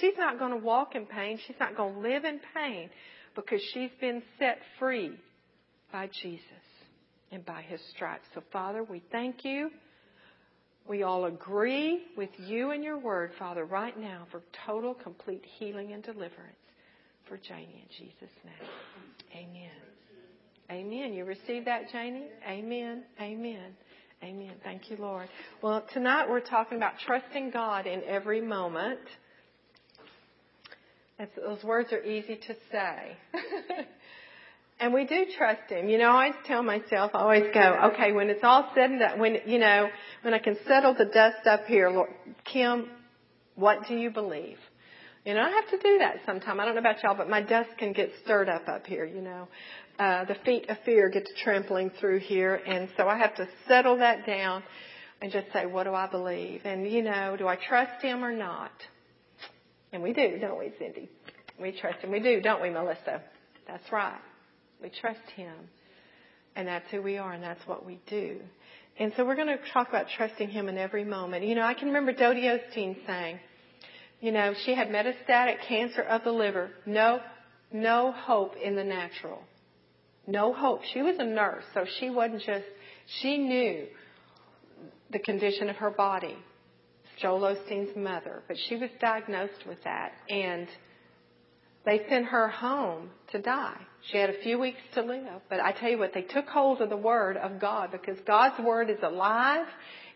She's not going to walk in pain. She's not going to live in pain because she's been set free by Jesus and by his stripes. So, Father, we thank you. We all agree with you and your word, Father, right now for total, complete healing and deliverance for Janie in Jesus' name. Amen. Amen. You receive that, Janie? Amen. Amen. Amen. Thank you, Lord. Well, tonight we're talking about trusting God in every moment. It's, those words are easy to say. and we do trust Him. You know, I always tell myself, I always go, okay, when it's all said and done, when, you know, when I can settle the dust up here, Lord, Kim, what do you believe? You know, I have to do that sometime. I don't know about y'all, but my dust can get stirred up up here, you know. Uh, the feet of fear get to trampling through here, and so I have to settle that down and just say, what do I believe? And, you know, do I trust him or not? And we do, don't we, Cindy? We trust him. We do, don't we, Melissa? That's right. We trust him. And that's who we are, and that's what we do. And so we're going to talk about trusting him in every moment. You know, I can remember Dodie Osteen saying, you know, she had metastatic cancer of the liver. No, no hope in the natural. No hope. She was a nurse, so she wasn't just, she knew the condition of her body. Joel Osteen's mother, but she was diagnosed with that and they sent her home to die. She had a few weeks to live, but I tell you what, they took hold of the Word of God because God's Word is alive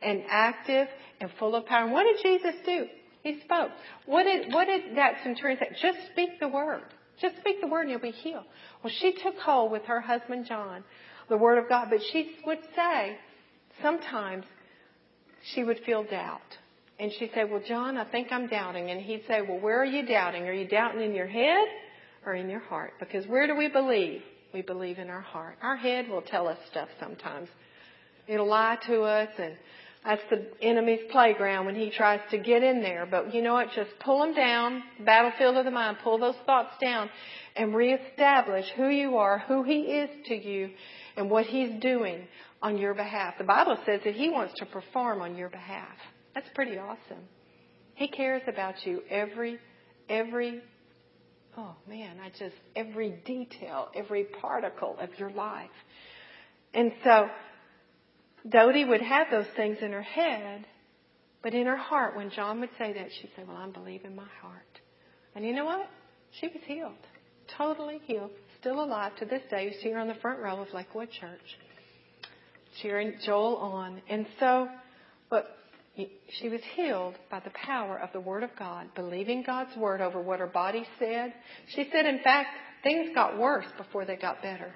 and active and full of power. And what did Jesus do? He spoke. What did, what did that centurion say? Just speak the word. Just speak the word and you'll be healed. Well, she took hold with her husband John, the word of God, but she would say sometimes she would feel doubt. And she'd say, Well, John, I think I'm doubting. And he'd say, Well, where are you doubting? Are you doubting in your head or in your heart? Because where do we believe? We believe in our heart. Our head will tell us stuff sometimes. It'll lie to us and that's the enemy's playground when he tries to get in there. But you know what? Just pull them down, battlefield of the mind, pull those thoughts down and reestablish who you are, who he is to you, and what he's doing on your behalf. The Bible says that he wants to perform on your behalf. That's pretty awesome. He cares about you every, every, oh man, I just, every detail, every particle of your life. And so, Dodie would have those things in her head, but in her heart, when John would say that, she'd say, Well, I'm believing my heart. And you know what? She was healed. Totally healed. Still alive to this day. You see her on the front row of Lakewood Church, cheering Joel on. And so, but she was healed by the power of the Word of God, believing God's Word over what her body said. She said, in fact, things got worse before they got better.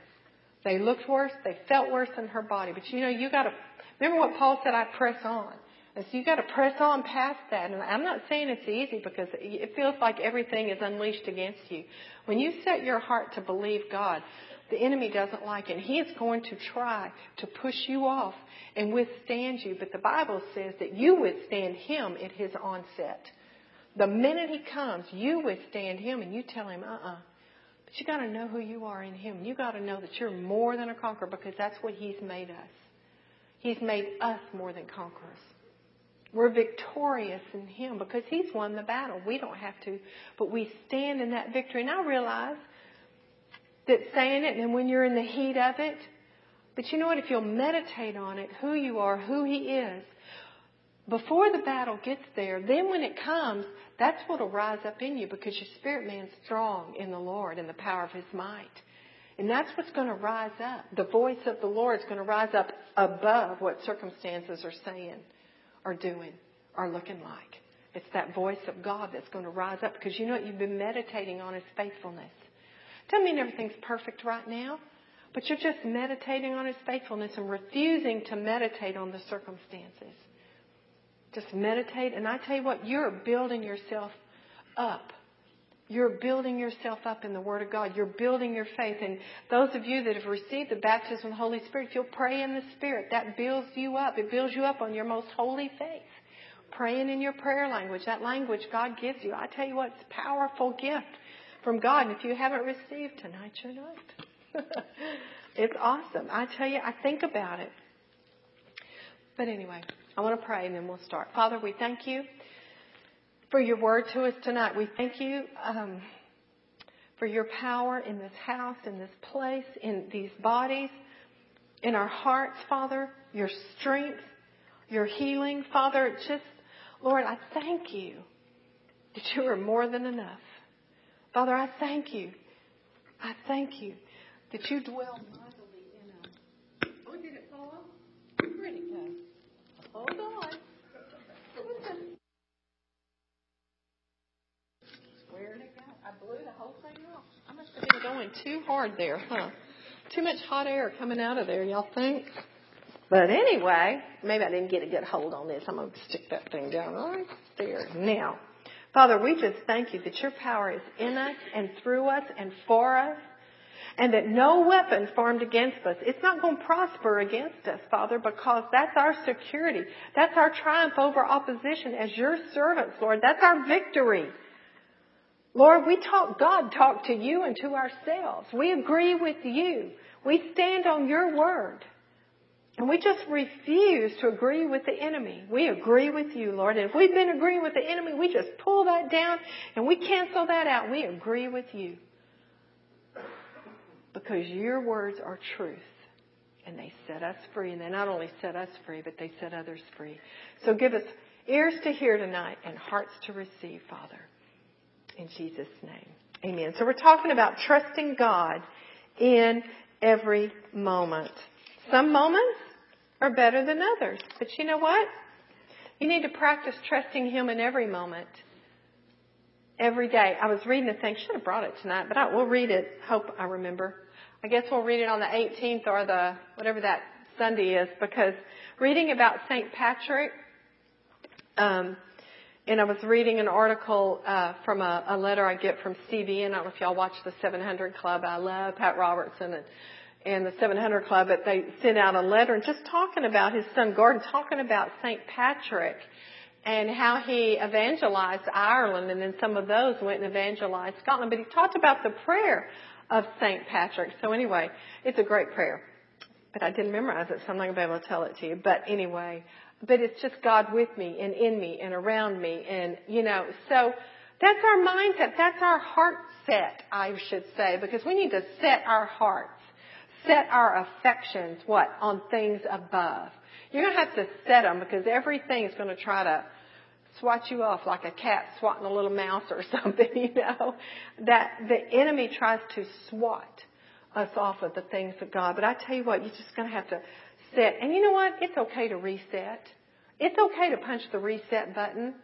They looked worse. They felt worse in her body. But you know, you got to remember what Paul said. I press on. And so you got to press on past that. And I'm not saying it's easy because it feels like everything is unleashed against you. When you set your heart to believe God, the enemy doesn't like it. And he is going to try to push you off and withstand you. But the Bible says that you withstand him at his onset. The minute he comes, you withstand him and you tell him, uh-uh, but you got to know who you are in Him. You got to know that you're more than a conqueror because that's what He's made us. He's made us more than conquerors. We're victorious in Him because He's won the battle. We don't have to, but we stand in that victory. And I realize that saying it and when you're in the heat of it, but you know what? If you'll meditate on it, who you are, who He is, before the battle gets there, then when it comes, that's what will rise up in you because your spirit man's strong in the Lord and the power of his might. And that's what's going to rise up. The voice of the Lord is going to rise up above what circumstances are saying or doing or looking like. It's that voice of God that's going to rise up because you know what? You've been meditating on his faithfulness. Doesn't mean everything's perfect right now, but you're just meditating on his faithfulness and refusing to meditate on the circumstances. Just meditate. And I tell you what, you're building yourself up. You're building yourself up in the Word of God. You're building your faith. And those of you that have received the baptism of the Holy Spirit, you'll pray in the Spirit. That builds you up. It builds you up on your most holy faith. Praying in your prayer language, that language God gives you. I tell you what, it's a powerful gift from God. And if you haven't received tonight, you're not. it's awesome. I tell you, I think about it. But anyway, I want to pray and then we'll start. Father, we thank you for your word to us tonight. We thank you um, for your power in this house, in this place, in these bodies, in our hearts, Father, your strength, your healing. Father, just, Lord, I thank you that you are more than enough. Father, I thank you. I thank you that you dwell mightily in us. Oh, did it fall off? Where'd it? Hold oh, on. Where'd it go? I blew the whole thing off. I must have been going too hard there, huh? Too much hot air coming out of there, y'all think? But anyway, maybe I didn't get a good hold on this. I'm going to stick that thing down right there. Now, Father, we just thank you that your power is in us and through us and for us. And that no weapon formed against us, it's not going to prosper against us, Father, because that's our security. That's our triumph over opposition as your servants, Lord. That's our victory. Lord, we talk, God talk to you and to ourselves. We agree with you. We stand on your word. And we just refuse to agree with the enemy. We agree with you, Lord. And if we've been agreeing with the enemy, we just pull that down and we cancel that out. We agree with you. Because your words are truth. And they set us free. And they not only set us free, but they set others free. So give us ears to hear tonight and hearts to receive, Father. In Jesus' name. Amen. So we're talking about trusting God in every moment. Some moments are better than others. But you know what? You need to practice trusting Him in every moment. Every day. I was reading a thing. Should have brought it tonight, but I, we'll read it. Hope I remember. I guess we'll read it on the 18th or the whatever that Sunday is because reading about St. Patrick, um, and I was reading an article uh, from a, a letter I get from Stevie. And I don't know if y'all watch the 700 Club. I love Pat Robertson and and the 700 Club, but they sent out a letter and just talking about his son Gordon, talking about St. Patrick and how he evangelized Ireland, and then some of those went and evangelized Scotland. But he talked about the prayer of St. Patrick. So anyway, it's a great prayer. But I didn't memorize it, so I'm not going to be able to tell it to you. But anyway, but it's just God with me and in me and around me, and you know, so that's our mindset. That's our heart set, I should say, because we need to set our hearts set our affections, what? On things above. You're going to have to set them because everything is going to try to swat you off like a cat swatting a little mouse or something, you know. That the enemy tries to swat us off of the things of God. But I tell you what, you're just going to have to set. And you know what? It's okay to reset. It's okay to punch the reset button.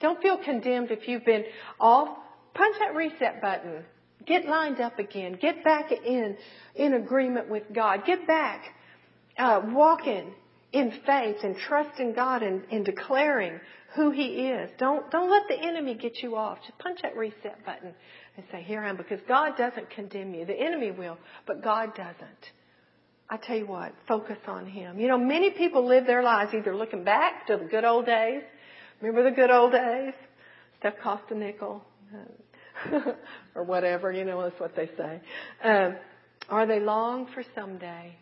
Don't feel condemned if you've been off. Punch that reset button. Get lined up again. Get back in, in agreement with God. Get back, uh, walking in faith and trusting God and, and declaring who He is. Don't, don't let the enemy get you off. Just punch that reset button and say, here I am, because God doesn't condemn you. The enemy will, but God doesn't. I tell you what, focus on Him. You know, many people live their lives either looking back to the good old days. Remember the good old days? Stuff cost a nickel. or whatever, you know, that's what they say. Um, or they long for someday.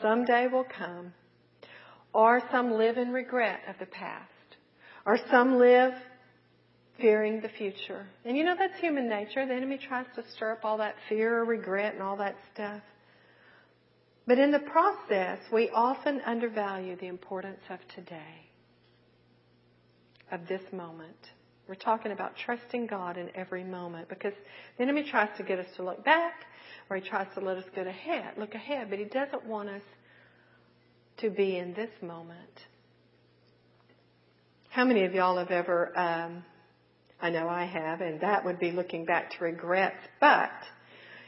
Someday will come. Or some live in regret of the past. Or some live fearing the future. And you know, that's human nature. The enemy tries to stir up all that fear or regret and all that stuff. But in the process, we often undervalue the importance of today, of this moment. We're talking about trusting God in every moment because the enemy tries to get us to look back or he tries to let us go ahead, look ahead, but he doesn't want us to be in this moment. How many of y'all have ever, um, I know I have, and that would be looking back to regrets, but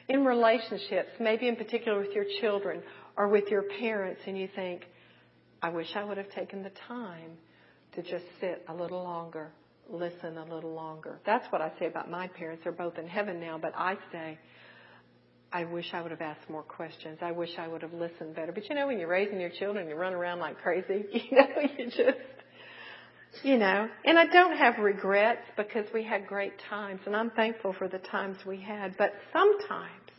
in relationships, maybe in particular with your children or with your parents, and you think, I wish I would have taken the time to just sit a little longer listen a little longer. That's what I say about my parents. They're both in heaven now, but I say, I wish I would have asked more questions. I wish I would have listened better. But you know, when you're raising your children, you run around like crazy. You know, you just, you know. And I don't have regrets because we had great times, and I'm thankful for the times we had. But sometimes,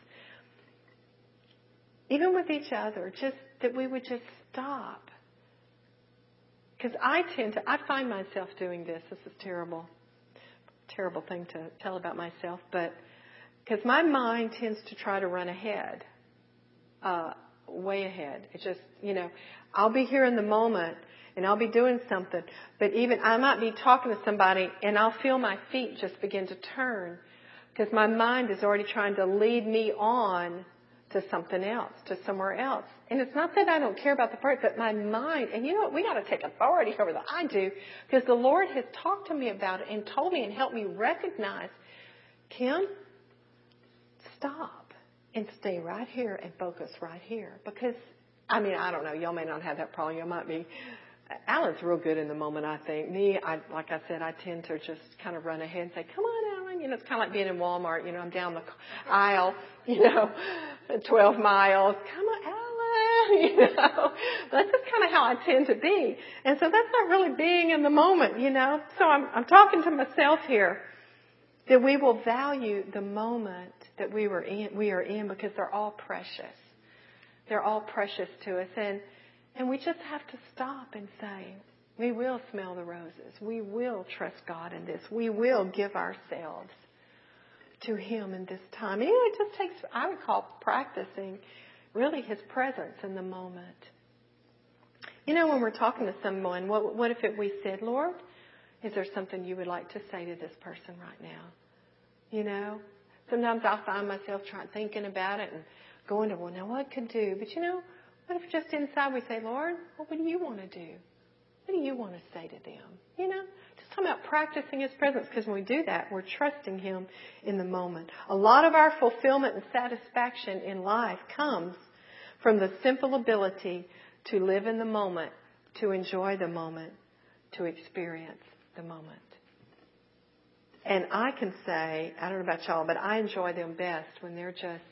even with each other, just that we would just stop because I tend to, I find myself doing this. This is terrible. terrible thing to tell about myself, but because my mind tends to try to run ahead, uh, way ahead. It just, you know, I'll be here in the moment and I'll be doing something, but even I might be talking to somebody and I'll feel my feet just begin to turn because my mind is already trying to lead me on to something else, to somewhere else. And it's not that I don't care about the part, but my mind, and you know what, we gotta take authority over that. I do, because the Lord has talked to me about it and told me and helped me recognize, Kim, stop and stay right here and focus right here. Because, I mean, I don't know, y'all may not have that problem, y'all might be, Alan's real good in the moment, I think. Me, I, like I said, I tend to just kind of run ahead and say, come on, Alan. You know, it's kind of like being in Walmart. You know, I'm down the aisle, you know, 12 miles. Come on, Alan. You know, that's just kind of how I tend to be. And so that's not really being in the moment, you know. So I'm, I'm talking to myself here that we will value the moment that we were in, we are in because they're all precious. They're all precious to us. And, and we just have to stop and say, we will smell the roses. We will trust God in this. We will give ourselves to Him in this time. You know, it just takes, I would call practicing really His presence in the moment. You know, when we're talking to someone, what, what if it, we said, Lord, is there something you would like to say to this person right now? You know, sometimes I'll find myself trying, thinking about it and going to, well, now what could do? But you know, what if just inside we say, Lord, what do you want to do? What do you want to say to them? You know, just talking about practicing His presence because when we do that, we're trusting Him in the moment. A lot of our fulfillment and satisfaction in life comes from the simple ability to live in the moment, to enjoy the moment, to experience the moment. And I can say, I don't know about y'all, but I enjoy them best when they're just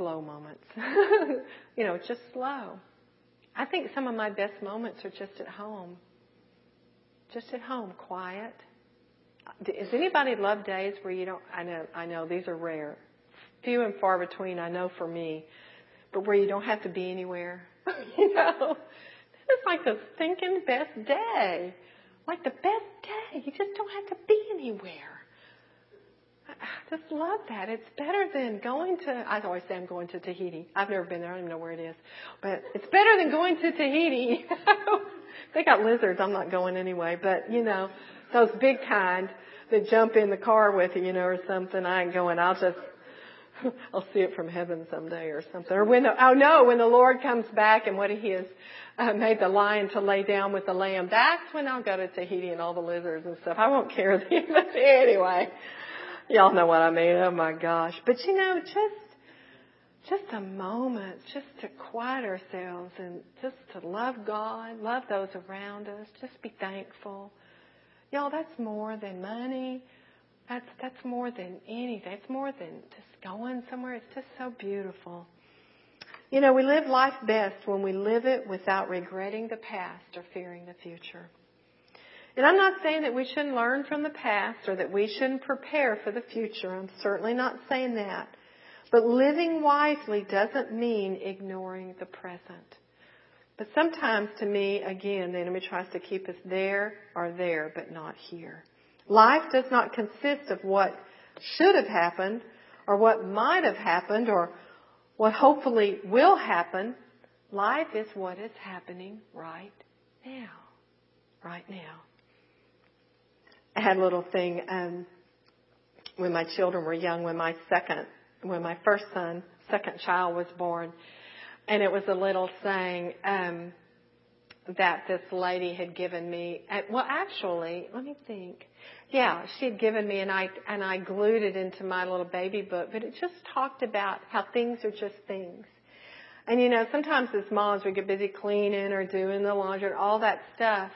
slow moments. you know, just slow. I think some of my best moments are just at home. Just at home, quiet. Does anybody love days where you don't? I know, I know these are rare, few and far between. I know for me, but where you don't have to be anywhere. you know, it's like the thinking best day, like the best day. You just don't have to be anywhere. I just love that. It's better than going to, I always say I'm going to Tahiti. I've never been there. I don't even know where it is. But it's better than going to Tahiti. they got lizards. I'm not going anyway. But, you know, those big kind that jump in the car with you, you know, or something. I ain't going. I'll just, I'll see it from heaven someday or something. Or when the, oh no, when the Lord comes back and what he has uh, made the lion to lay down with the lamb, that's when I'll go to Tahiti and all the lizards and stuff. I won't care then. But anyway, Y'all know what I mean. Oh my gosh. But you know, just, just a moment, just to quiet ourselves and just to love God, love those around us, just be thankful. Y'all, that's more than money. That's, that's more than anything. It's more than just going somewhere. It's just so beautiful. You know, we live life best when we live it without regretting the past or fearing the future. And I'm not saying that we shouldn't learn from the past or that we shouldn't prepare for the future. I'm certainly not saying that. But living wisely doesn't mean ignoring the present. But sometimes to me, again, the enemy tries to keep us there or there, but not here. Life does not consist of what should have happened or what might have happened or what hopefully will happen. Life is what is happening right now. Right now. I had a little thing um, when my children were young, when my second, when my first son, second child was born, and it was a little saying um, that this lady had given me. Well, actually, let me think. Yeah, she had given me, and I and I glued it into my little baby book. But it just talked about how things are just things. And you know, sometimes as moms we get busy cleaning or doing the laundry and all that stuff.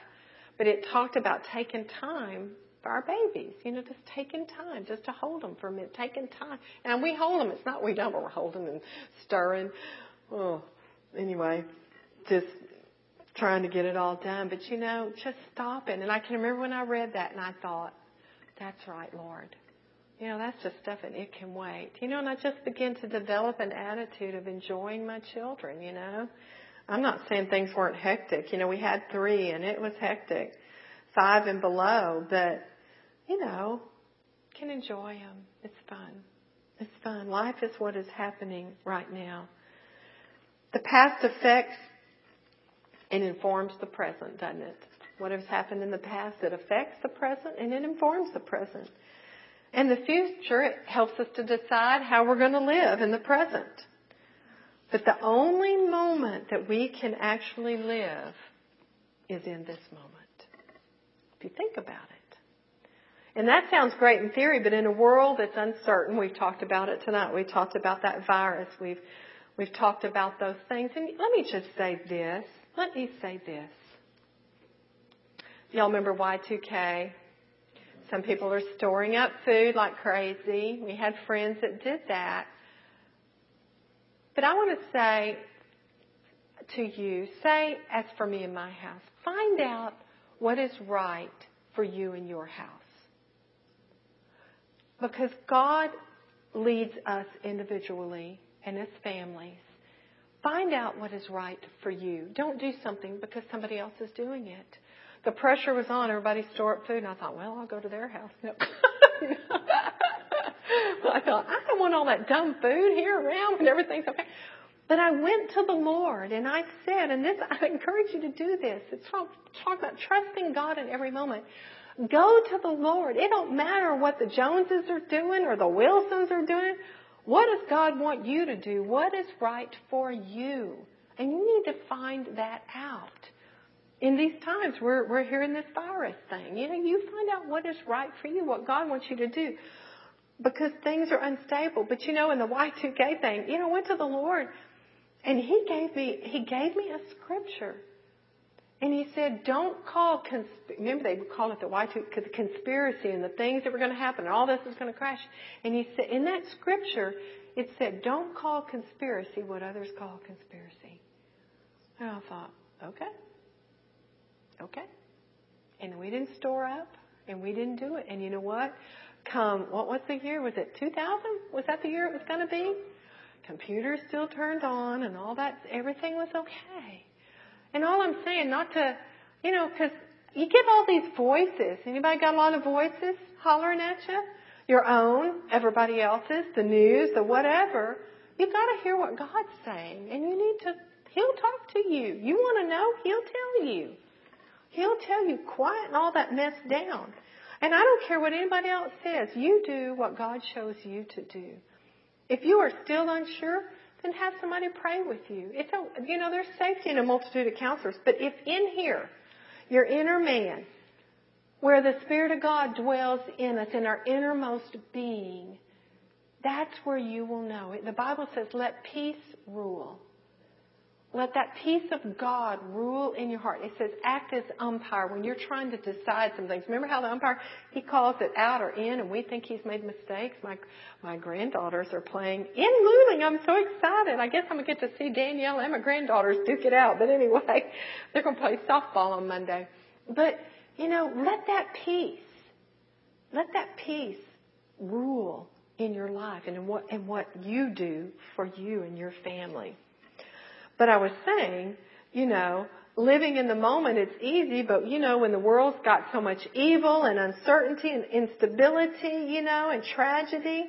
But it talked about taking time for our babies. You know, just taking time just to hold them for a minute, taking time. And we hold them. It's not we don't, but we're holding and stirring. Oh, anyway, just trying to get it all done. But you know, just stopping. And I can remember when I read that and I thought, that's right, Lord. You know, that's just stuff and it can wait. You know, and I just began to develop an attitude of enjoying my children, you know. I'm not saying things weren't hectic. You know, we had three and it was hectic, five and below, but you know, can enjoy them. It's fun. It's fun. Life is what is happening right now. The past affects and informs the present, doesn't it? What has happened in the past, it affects the present and it informs the present. And the future, it helps us to decide how we're going to live in the present. But the only moment that we can actually live is in this moment. If you think about it. And that sounds great in theory, but in a world that's uncertain, we've talked about it tonight. We talked about that virus. We've, we've talked about those things. And let me just say this. Let me say this. Y'all remember Y2K? Some people are storing up food like crazy. We had friends that did that. But I want to say to you, say, as for me and my house, find out what is right for you and your house. Because God leads us individually and as families. Find out what is right for you. Don't do something because somebody else is doing it. The pressure was on. Everybody store up food, and I thought, well, I'll go to their house. No. I thought, I don't want all that dumb food here around when everything's okay. But I went to the Lord and I said, and this, I encourage you to do this. It's talk, talk about trusting God in every moment. Go to the Lord. It don't matter what the Joneses are doing or the Wilsons are doing. What does God want you to do? What is right for you? And you need to find that out. In these times, we're, we're hearing this virus thing. You know, you find out what is right for you, what God wants you to do. Because things are unstable. But you know, in the Y2K thing, you know, I went to the Lord and He gave me, He gave me a scripture. And he said, don't call, consp- remember they would call it the Y2, conspiracy and the things that were going to happen and all this was going to crash. And he said, in that scripture, it said, don't call conspiracy what others call conspiracy. And I thought, okay. Okay. And we didn't store up and we didn't do it. And you know what? Come, what was the year? Was it 2000? Was that the year it was going to be? Computers still turned on and all that, everything was okay. And all I'm saying, not to, you know, because you get all these voices. Anybody got a lot of voices hollering at you? Your own, everybody else's, the news, the whatever. You've got to hear what God's saying. And you need to, He'll talk to you. You want to know? He'll tell you. He'll tell you, quieten all that mess down. And I don't care what anybody else says. You do what God shows you to do. If you are still unsure, then have somebody pray with you. It's a, you know, there's safety in a multitude of counselors. But if in here, your inner man, where the Spirit of God dwells in us, in our innermost being, that's where you will know. it. The Bible says, let peace rule. Let that peace of God rule in your heart. It says act as umpire when you're trying to decide some things. Remember how the umpire, he calls it out or in and we think he's made mistakes? My, my granddaughters are playing in Luling. I'm so excited. I guess I'm going to get to see Danielle and my granddaughters duke it out. But anyway, they're going to play softball on Monday. But, you know, let that peace, let that peace rule in your life and in what, and what you do for you and your family. But I was saying, you know, living in the moment, it's easy, but you know, when the world's got so much evil and uncertainty and instability, you know, and tragedy,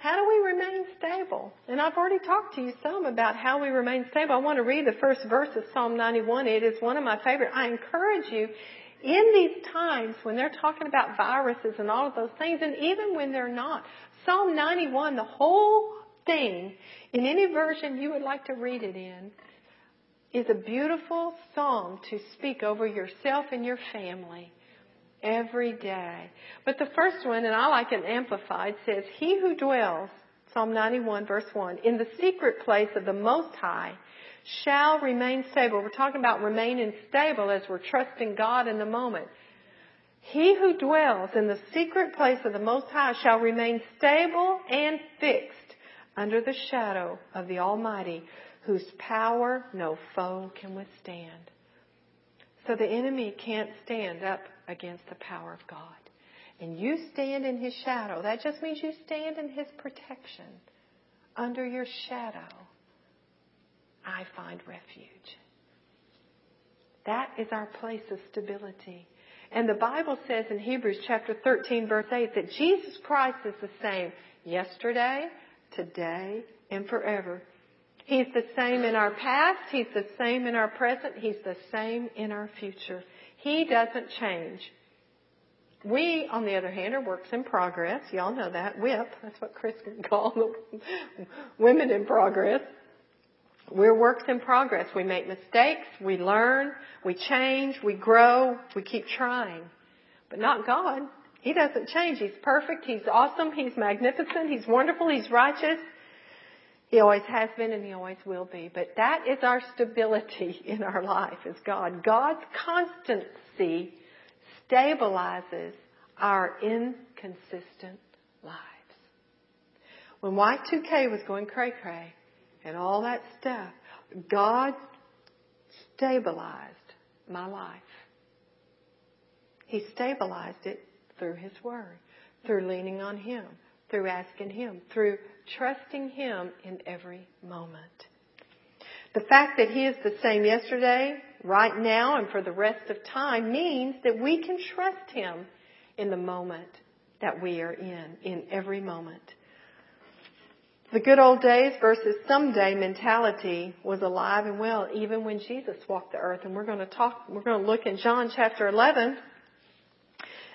how do we remain stable? And I've already talked to you some about how we remain stable. I want to read the first verse of Psalm 91. It is one of my favorite. I encourage you in these times when they're talking about viruses and all of those things, and even when they're not, Psalm 91, the whole thing, in any version you would like to read it in, is a beautiful psalm to speak over yourself and your family every day. But the first one, and I like it amplified, says, He who dwells, Psalm 91 verse 1, in the secret place of the Most High shall remain stable. We're talking about remaining stable as we're trusting God in the moment. He who dwells in the secret place of the Most High shall remain stable and fixed under the shadow of the Almighty, whose power no foe can withstand. So the enemy can't stand up against the power of God. And you stand in his shadow. That just means you stand in his protection. Under your shadow, I find refuge. That is our place of stability. And the Bible says in Hebrews chapter 13 verse 8 that Jesus Christ is the same yesterday, today, and forever. He's the same in our past. He's the same in our present. He's the same in our future. He doesn't change. We, on the other hand, are works in progress. Y'all know that. WIP. That's what Chris called them. Women in progress. We're works in progress. We make mistakes. We learn. We change. We grow. We keep trying. But not God. He doesn't change. He's perfect. He's awesome. He's magnificent. He's wonderful. He's righteous. He always has been and he always will be. But that is our stability in our life is God. God's constancy stabilizes our inconsistent lives. When Y2K was going cray cray and all that stuff, God stabilized my life. He stabilized it through His Word, through leaning on Him, through asking Him, through trusting Him in every moment. The fact that He is the same yesterday, right now, and for the rest of time means that we can trust Him in the moment that we are in, in every moment. The good old days versus someday mentality was alive and well even when Jesus walked the earth. And we're going to talk, we're going to look in John chapter 11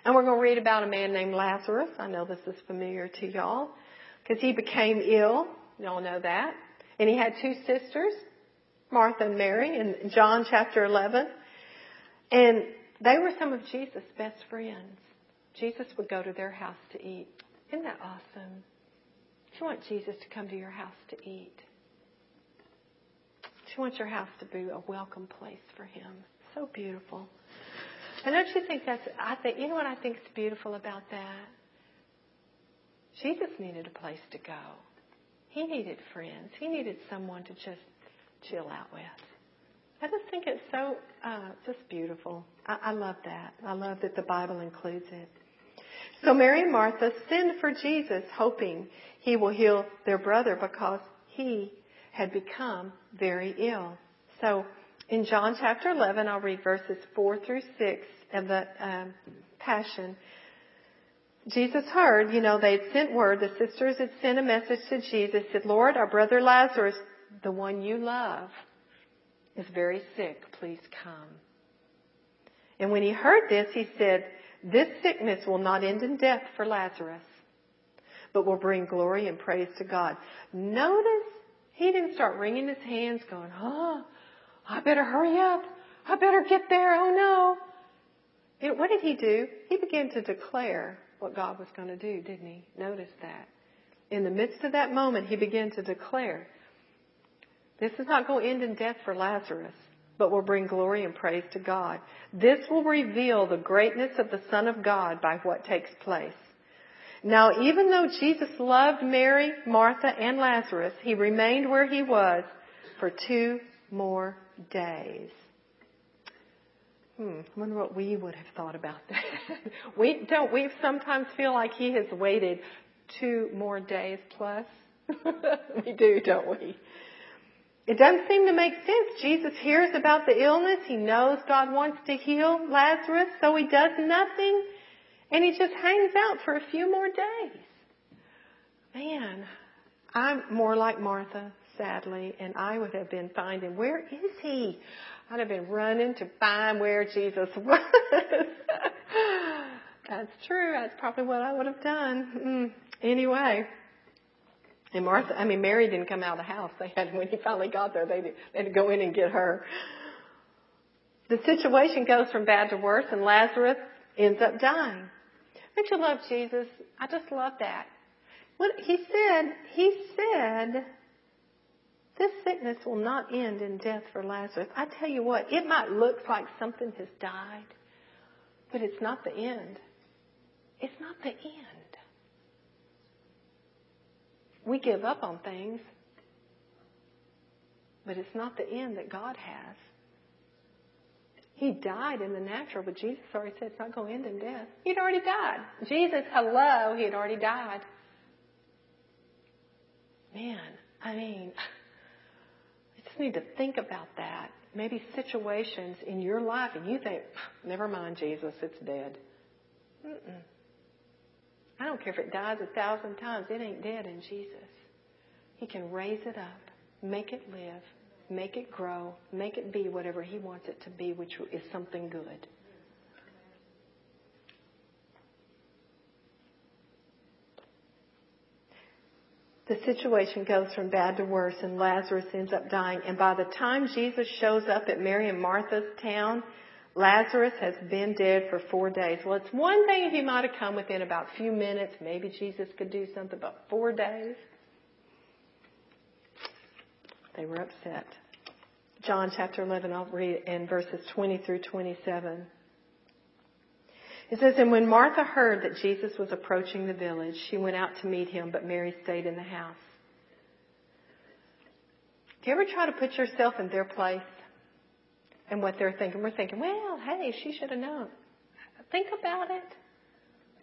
and we're going to read about a man named Lazarus. I know this is familiar to y'all because he became ill. Y'all know that. And he had two sisters, Martha and Mary, in John chapter 11. And they were some of Jesus' best friends. Jesus would go to their house to eat. Isn't that awesome? Do you want Jesus to come to your house to eat? Do you want your house to be a welcome place for him? So beautiful. And don't you think that's, I think, you know what I think is beautiful about that? Jesus needed a place to go. He needed friends. He needed someone to just chill out with. I just think it's so, uh, just beautiful. I, I love that. I love that the Bible includes it. So Mary and Martha send for Jesus, hoping he will heal their brother because he had become very ill. So in John chapter 11, I'll read verses 4 through 6 of the um, Passion. Jesus heard, you know, they had sent word, the sisters had sent a message to Jesus, said, Lord, our brother Lazarus, the one you love, is very sick. Please come. And when he heard this, he said, this sickness will not end in death for Lazarus, but will bring glory and praise to God. Notice he didn't start wringing his hands going, oh, I better hurry up. I better get there. Oh no. Know, what did he do? He began to declare what God was going to do, didn't he? Notice that. In the midst of that moment, he began to declare, this is not going to end in death for Lazarus, but will bring glory and praise to God. This will reveal the greatness of the Son of God by what takes place. Now, even though Jesus loved Mary, Martha, and Lazarus, he remained where he was for two more days. Hmm, I wonder what we would have thought about that. we don't we sometimes feel like he has waited two more days plus? we do, don't we? It doesn't seem to make sense. Jesus hears about the illness. He knows God wants to heal Lazarus, so he does nothing. And he just hangs out for a few more days. Man, I'm more like Martha, sadly, and I would have been finding, where is he? I'd have been running to find where Jesus was. That's true. That's probably what I would have done. Mm. Anyway. And Martha, I mean, Mary didn't come out of the house. They had, when he finally got there, they, they had to go in and get her. The situation goes from bad to worse, and Lazarus ends up dying. Don't you love Jesus? I just love that. What he said, he said, this sickness will not end in death for Lazarus. I tell you what, it might look like something has died, but it's not the end. It's not the end. We give up on things, but it's not the end that God has. He died in the natural, but Jesus already said it's not going to end in death. He'd already died. Jesus, hello, he had already died. Man, I mean, just need to think about that. maybe situations in your life and you think, never mind Jesus, it's dead. Mm-mm. I don't care if it dies a thousand times, it ain't dead in Jesus. He can raise it up, make it live, make it grow, make it be whatever He wants it to be, which is something good. The situation goes from bad to worse, and Lazarus ends up dying. And by the time Jesus shows up at Mary and Martha's town, Lazarus has been dead for four days. Well, it's one thing if he might have come within about a few minutes. Maybe Jesus could do something, but four days? They were upset. John chapter 11, I'll read in verses 20 through 27. It says, And when Martha heard that Jesus was approaching the village, she went out to meet him, but Mary stayed in the house. Do you ever try to put yourself in their place and what they're thinking? We're thinking, well, hey, she should have known. Think about it.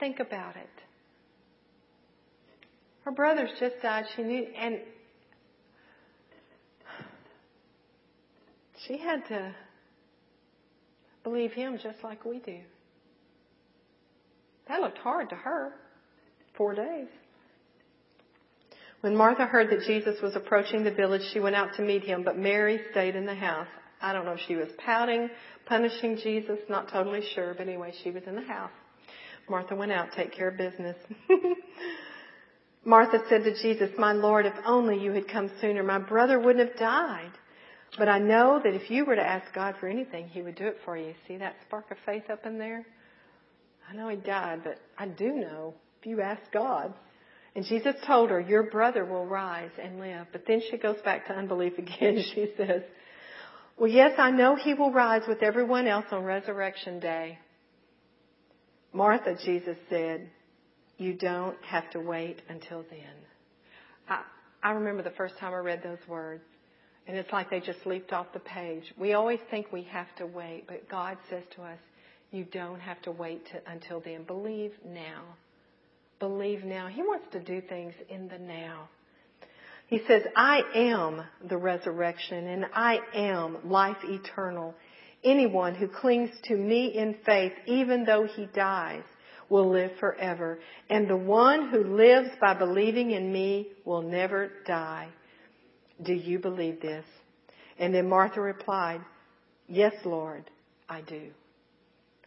Think about it. Her brothers just died. She knew, and she had to believe him just like we do. That looked hard to her. Four days. When Martha heard that Jesus was approaching the village, she went out to meet him, but Mary stayed in the house. I don't know if she was pouting, punishing Jesus, not totally sure, but anyway, she was in the house. Martha went out, take care of business. Martha said to Jesus, My Lord, if only you had come sooner, my brother wouldn't have died. But I know that if you were to ask God for anything, He would do it for you. See that spark of faith up in there? I know he died, but I do know if you ask God. And Jesus told her, Your brother will rise and live. But then she goes back to unbelief again. She says, Well, yes, I know he will rise with everyone else on resurrection day. Martha, Jesus said, You don't have to wait until then. I, I remember the first time I read those words, and it's like they just leaped off the page. We always think we have to wait, but God says to us, you don't have to wait to, until then. Believe now. Believe now. He wants to do things in the now. He says, I am the resurrection and I am life eternal. Anyone who clings to me in faith, even though he dies, will live forever. And the one who lives by believing in me will never die. Do you believe this? And then Martha replied, Yes, Lord, I do.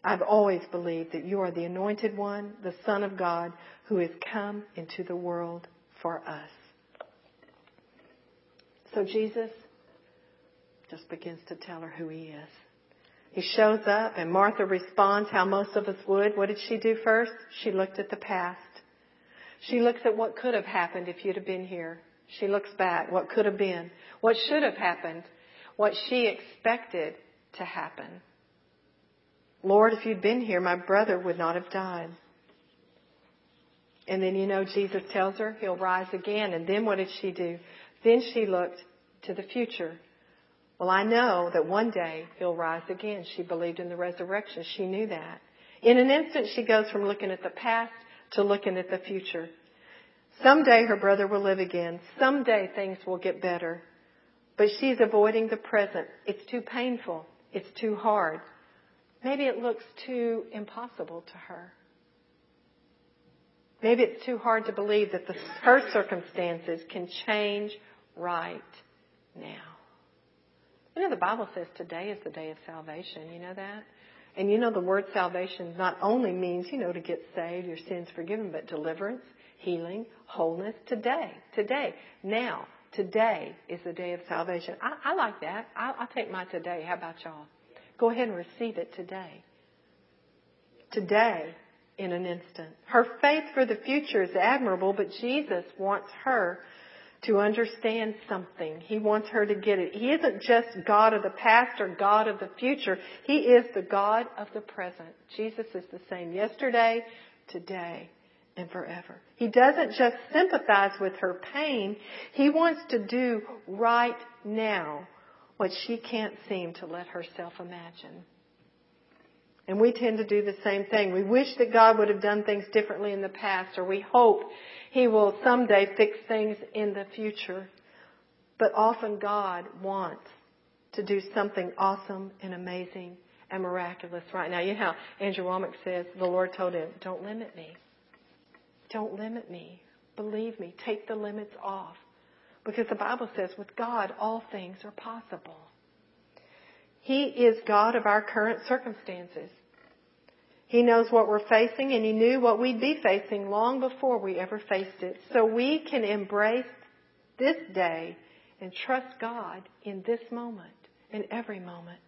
I've always believed that you are the anointed one, the Son of God, who has come into the world for us. So Jesus just begins to tell her who he is. He shows up and Martha responds how most of us would. What did she do first? She looked at the past. She looks at what could have happened if you'd have been here. She looks back, what could have been, what should have happened, what she expected to happen. Lord, if you'd been here, my brother would not have died. And then, you know, Jesus tells her he'll rise again. And then what did she do? Then she looked to the future. Well, I know that one day he'll rise again. She believed in the resurrection. She knew that. In an instant, she goes from looking at the past to looking at the future. Someday her brother will live again. Someday things will get better. But she's avoiding the present. It's too painful. It's too hard. Maybe it looks too impossible to her. Maybe it's too hard to believe that the, her circumstances can change right now. You know, the Bible says today is the day of salvation. You know that? And you know, the word salvation not only means, you know, to get saved, your sins forgiven, but deliverance, healing, wholeness today. Today. Now. Today is the day of salvation. I, I like that. I, I'll take my today. How about y'all? Go ahead and receive it today. Today, in an instant. Her faith for the future is admirable, but Jesus wants her to understand something. He wants her to get it. He isn't just God of the past or God of the future. He is the God of the present. Jesus is the same yesterday, today, and forever. He doesn't just sympathize with her pain. He wants to do right now what she can't seem to let herself imagine. And we tend to do the same thing. We wish that God would have done things differently in the past, or we hope He will someday fix things in the future. But often God wants to do something awesome and amazing and miraculous right now. You know how Andrew Wommack says the Lord told him, Don't limit me. Don't limit me. Believe me. Take the limits off. Because the Bible says with God all things are possible. He is God of our current circumstances. He knows what we're facing and He knew what we'd be facing long before we ever faced it. So we can embrace this day and trust God in this moment, in every moment.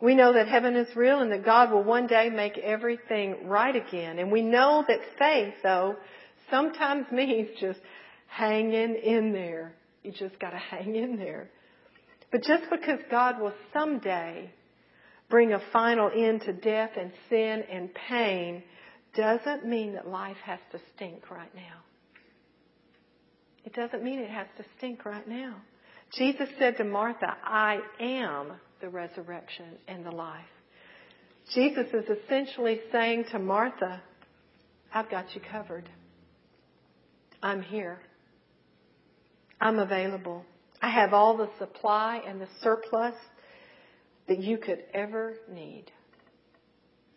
We know that heaven is real and that God will one day make everything right again. And we know that faith, though, sometimes means just hanging in there. You just gotta hang in there. But just because God will someday bring a final end to death and sin and pain doesn't mean that life has to stink right now. It doesn't mean it has to stink right now. Jesus said to Martha, I am the resurrection and the life. Jesus is essentially saying to Martha, I've got you covered. I'm here. I'm available. I have all the supply and the surplus that you could ever need.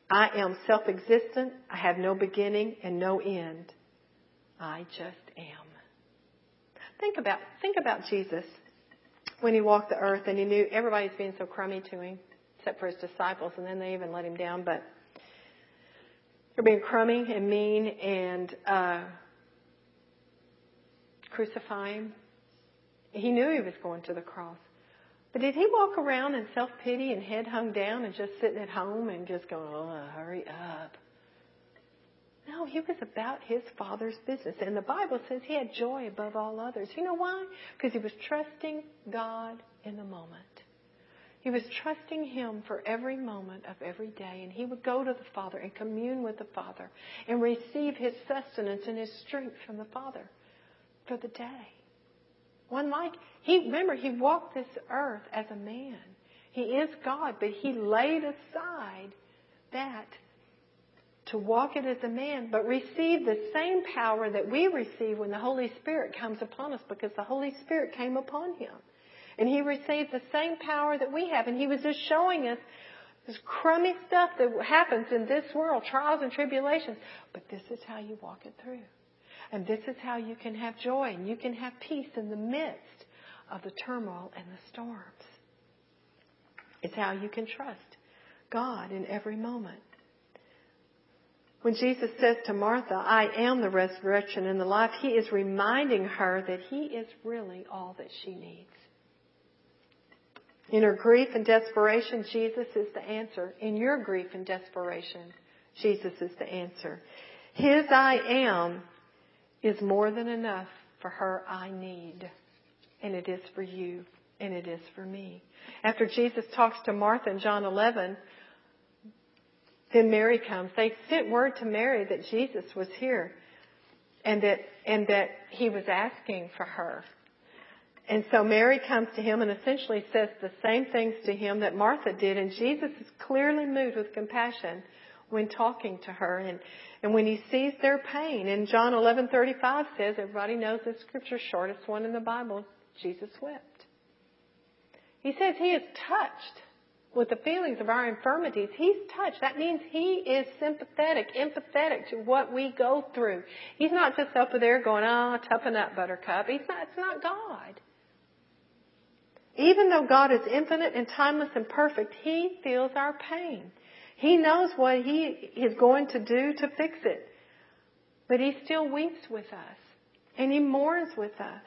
I am self existent. I have no beginning and no end. I just am. Think about, think about Jesus when he walked the earth and he knew everybody's being so crummy to him, except for his disciples, and then they even let him down, but they're being crummy and mean and uh, crucify him. He knew he was going to the cross. But did he walk around in self pity and head hung down and just sitting at home and just going, oh, hurry up? No, he was about his father's business. And the Bible says he had joy above all others. You know why? Because he was trusting God in the moment. He was trusting Him for every moment of every day. And he would go to the Father and commune with the Father and receive his sustenance and his strength from the Father for the day. One like, he, remember, he walked this earth as a man. He is God, but he laid aside that to walk it as a man, but receive the same power that we receive when the Holy Spirit comes upon us because the Holy Spirit came upon him. And he received the same power that we have. And he was just showing us this crummy stuff that happens in this world, trials and tribulations. But this is how you walk it through. And this is how you can have joy and you can have peace in the midst of the turmoil and the storms. It's how you can trust God in every moment. When Jesus says to Martha, I am the resurrection and the life, he is reminding her that he is really all that she needs. In her grief and desperation, Jesus is the answer. In your grief and desperation, Jesus is the answer. His I am is more than enough for her I need. And it is for you. And it is for me. After Jesus talks to Martha in John 11, then Mary comes. They sent word to Mary that Jesus was here and that, and that he was asking for her. And so Mary comes to him and essentially says the same things to him that Martha did. And Jesus is clearly moved with compassion when talking to her and, and when he sees their pain. And John 11:35 says, everybody knows this scripture, shortest one in the Bible, Jesus wept. He says he is touched with the feelings of our infirmities. He's touched. That means he is sympathetic, empathetic to what we go through. He's not just up there going, oh, toughen up, buttercup. He's not, it's not God. Even though God is infinite and timeless and perfect, He feels our pain. He knows what He is going to do to fix it. But He still weeps with us. And He mourns with us.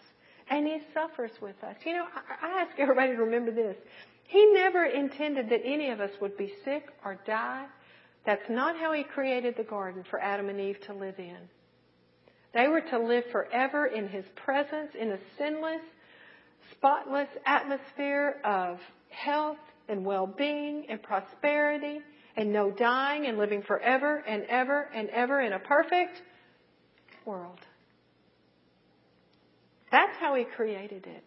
And He suffers with us. You know, I ask everybody to remember this. He never intended that any of us would be sick or die. That's not how He created the garden for Adam and Eve to live in. They were to live forever in His presence in a sinless, spotless atmosphere of health and well-being and prosperity and no dying and living forever and ever and ever in a perfect world. That's how he created it.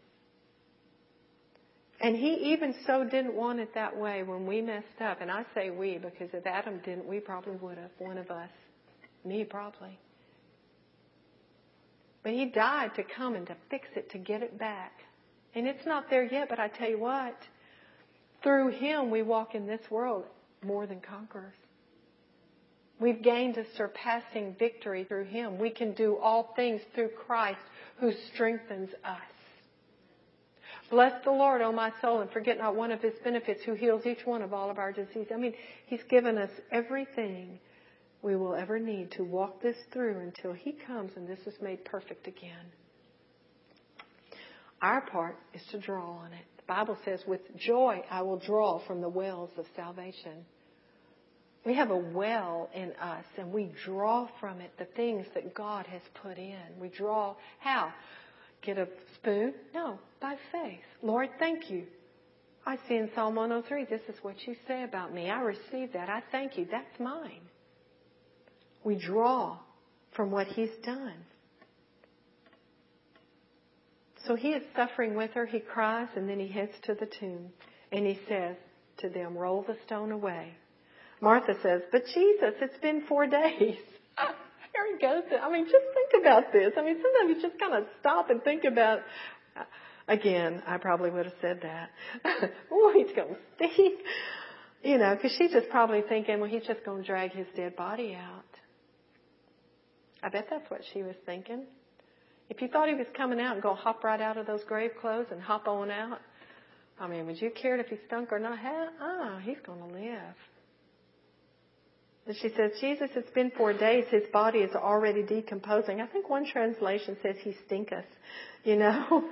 And he even so didn't want it that way when we messed up. And I say we because if Adam didn't, we probably would have. One of us. Me probably. But he died to come and to fix it, to get it back. And it's not there yet, but I tell you what, through Him we walk in this world more than conquerors. We've gained a surpassing victory through Him. We can do all things through Christ who strengthens us. Bless the Lord, O my soul, and forget not one of His benefits who heals each one of all of our diseases. I mean, He's given us everything we will ever need to walk this through until He comes and this is made perfect again. Our part is to draw on it. The Bible says, with joy I will draw from the wells of salvation. We have a well in us and we draw from it the things that God has put in. We draw how? Get a spoon? No, by faith. Lord, thank you. I see in Psalm 103, this is what you say about me. I receive that. I thank you. That's mine. We draw from what He's done. So he is suffering with her. He cries and then he heads to the tomb and he says to them, roll the stone away. Martha says, but Jesus, it's been four days. Here he goes. I mean, just think about this. I mean, sometimes you just kind of stop and think about, again, I probably would have said that. oh, he's going to stink. You know, because she's just probably thinking, well, he's just going to drag his dead body out. I bet that's what she was thinking. If you thought he was coming out and go hop right out of those grave clothes and hop on out, I mean, would you care if he stunk or not? Ah, he's going to live. And she says, Jesus, it's been four days. His body is already decomposing. I think one translation says he stinketh. You know?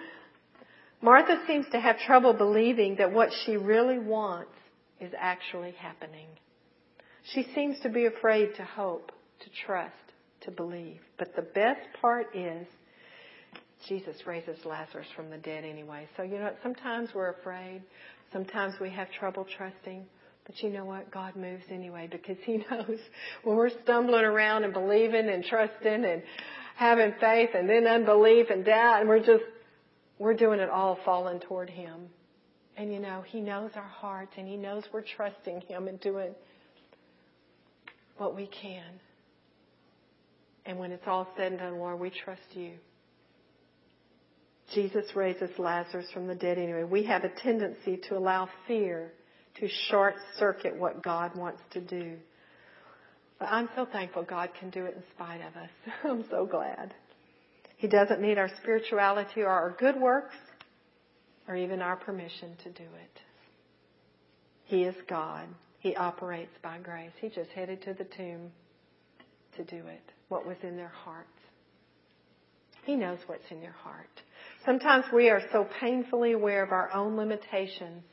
Martha seems to have trouble believing that what she really wants is actually happening. She seems to be afraid to hope, to trust, to believe. But the best part is Jesus raises Lazarus from the dead anyway. So, you know what? Sometimes we're afraid. Sometimes we have trouble trusting. But you know what? God moves anyway because He knows when we're stumbling around and believing and trusting and having faith and then unbelief and doubt and we're just, we're doing it all falling toward Him. And you know, He knows our hearts and He knows we're trusting Him and doing what we can. And when it's all said and done, Lord, we trust you. Jesus raises Lazarus from the dead anyway. We have a tendency to allow fear to short circuit what God wants to do. But I'm so thankful God can do it in spite of us. I'm so glad. He doesn't need our spirituality or our good works or even our permission to do it. He is God. He operates by grace. He just headed to the tomb to do it, what was in their hearts. He knows what's in your heart. Sometimes we are so painfully aware of our own limitations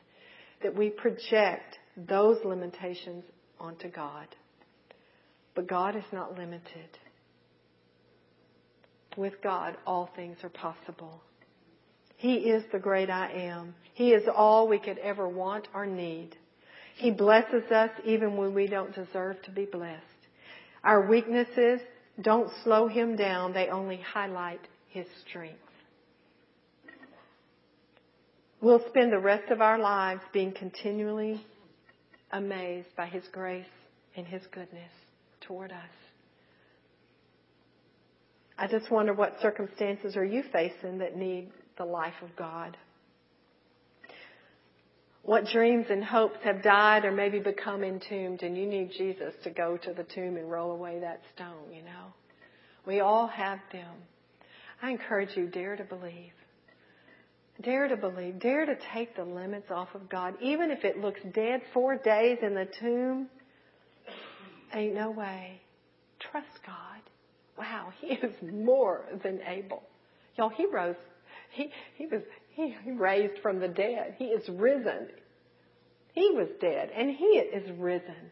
that we project those limitations onto God. But God is not limited. With God, all things are possible. He is the great I am. He is all we could ever want or need. He blesses us even when we don't deserve to be blessed. Our weaknesses don't slow him down. They only highlight his strength. We'll spend the rest of our lives being continually amazed by His grace and His goodness toward us. I just wonder what circumstances are you facing that need the life of God? What dreams and hopes have died or maybe become entombed and you need Jesus to go to the tomb and roll away that stone, you know? We all have them. I encourage you, dare to believe. Dare to believe. Dare to take the limits off of God. Even if it looks dead four days in the tomb, ain't no way. Trust God. Wow, He is more than able. Y'all, He rose. He, he was, he, he raised from the dead. He is risen. He was dead and He is risen.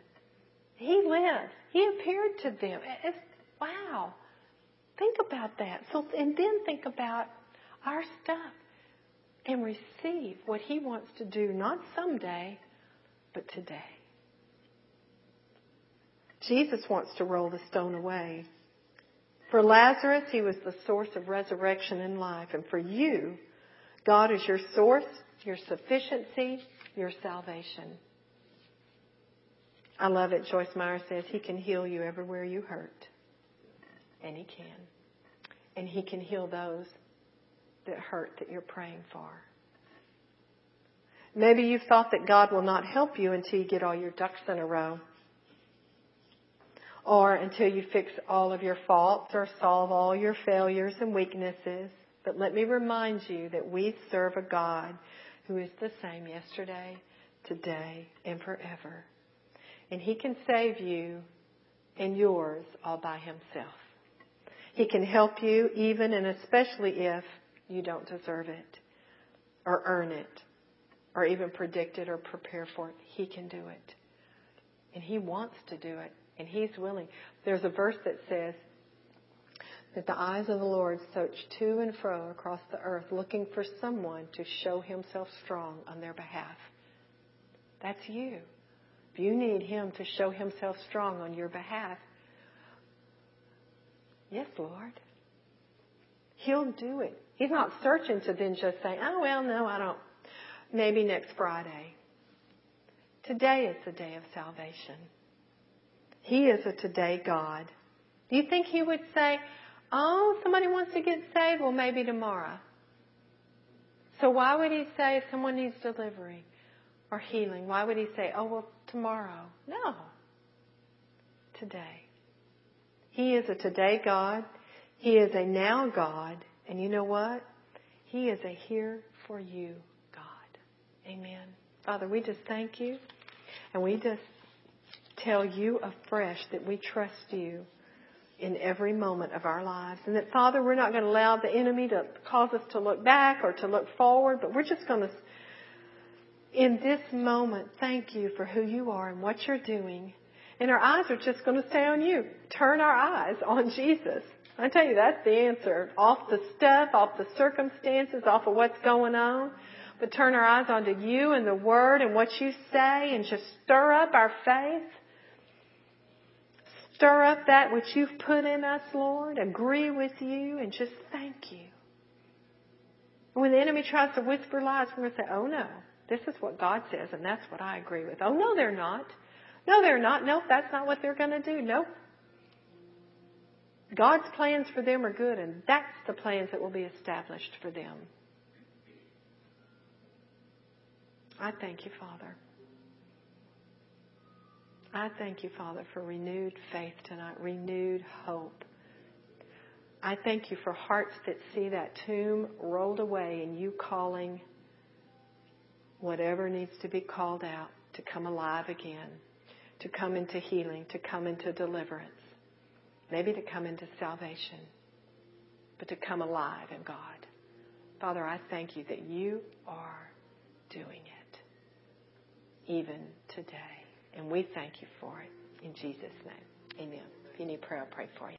He lives. He appeared to them. It's, wow. Think about that. So, and then think about our stuff and receive what He wants to do, not someday, but today. Jesus wants to roll the stone away. For Lazarus, he was the source of resurrection and life. And for you, God is your source, your sufficiency, your salvation. I love it. Joyce Meyer says he can heal you everywhere you hurt. And he can. And he can heal those that hurt that you're praying for. Maybe you've thought that God will not help you until you get all your ducks in a row. Or until you fix all of your faults or solve all your failures and weaknesses. But let me remind you that we serve a God who is the same yesterday, today, and forever. And He can save you and yours all by Himself. He can help you even and especially if you don't deserve it or earn it or even predict it or prepare for it. He can do it. And He wants to do it. And He's willing. There's a verse that says that the eyes of the Lord search to and fro across the earth looking for someone to show Himself strong on their behalf. That's you. If you need Him to show Himself strong on your behalf, yes, Lord. He'll do it. He's not searching to then just say, oh, well, no, I don't. Maybe next Friday. Today is the day of salvation. He is a today God. Do you think He would say, oh, somebody wants to get saved? Well, maybe tomorrow. So why would He say someone needs delivery or healing? Why would He say, oh, well, tomorrow? No. Today. He is a today God. He is a now God. And you know what? He is a here for you God. Amen. Father, we just thank you. And we just tell you afresh that we trust you in every moment of our lives. And that, Father, we're not going to allow the enemy to cause us to look back or to look forward, but we're just going to, in this moment, thank you for who you are and what you're doing. And our eyes are just going to stay on you. Turn our eyes on Jesus. I tell you, that's the answer. Off the stuff, off the circumstances, off of what's going on. But turn our eyes onto you and the Word and what you say and just stir up our faith. Stir up that which you've put in us, Lord. Agree with you and just thank you. And when the enemy tries to whisper lies, we're going to say, oh no, this is what God says and that's what I agree with. Oh no, they're not. No, they're not. Nope, that's not what they're going to do. Nope. God's plans for them are good, and that's the plans that will be established for them. I thank you, Father. I thank you, Father, for renewed faith tonight, renewed hope. I thank you for hearts that see that tomb rolled away and you calling whatever needs to be called out to come alive again, to come into healing, to come into deliverance, maybe to come into salvation, but to come alive in God. Father, I thank you that you are doing it even today. And we thank you for it. In Jesus' name. Amen. If you need prayer, I'll pray for you.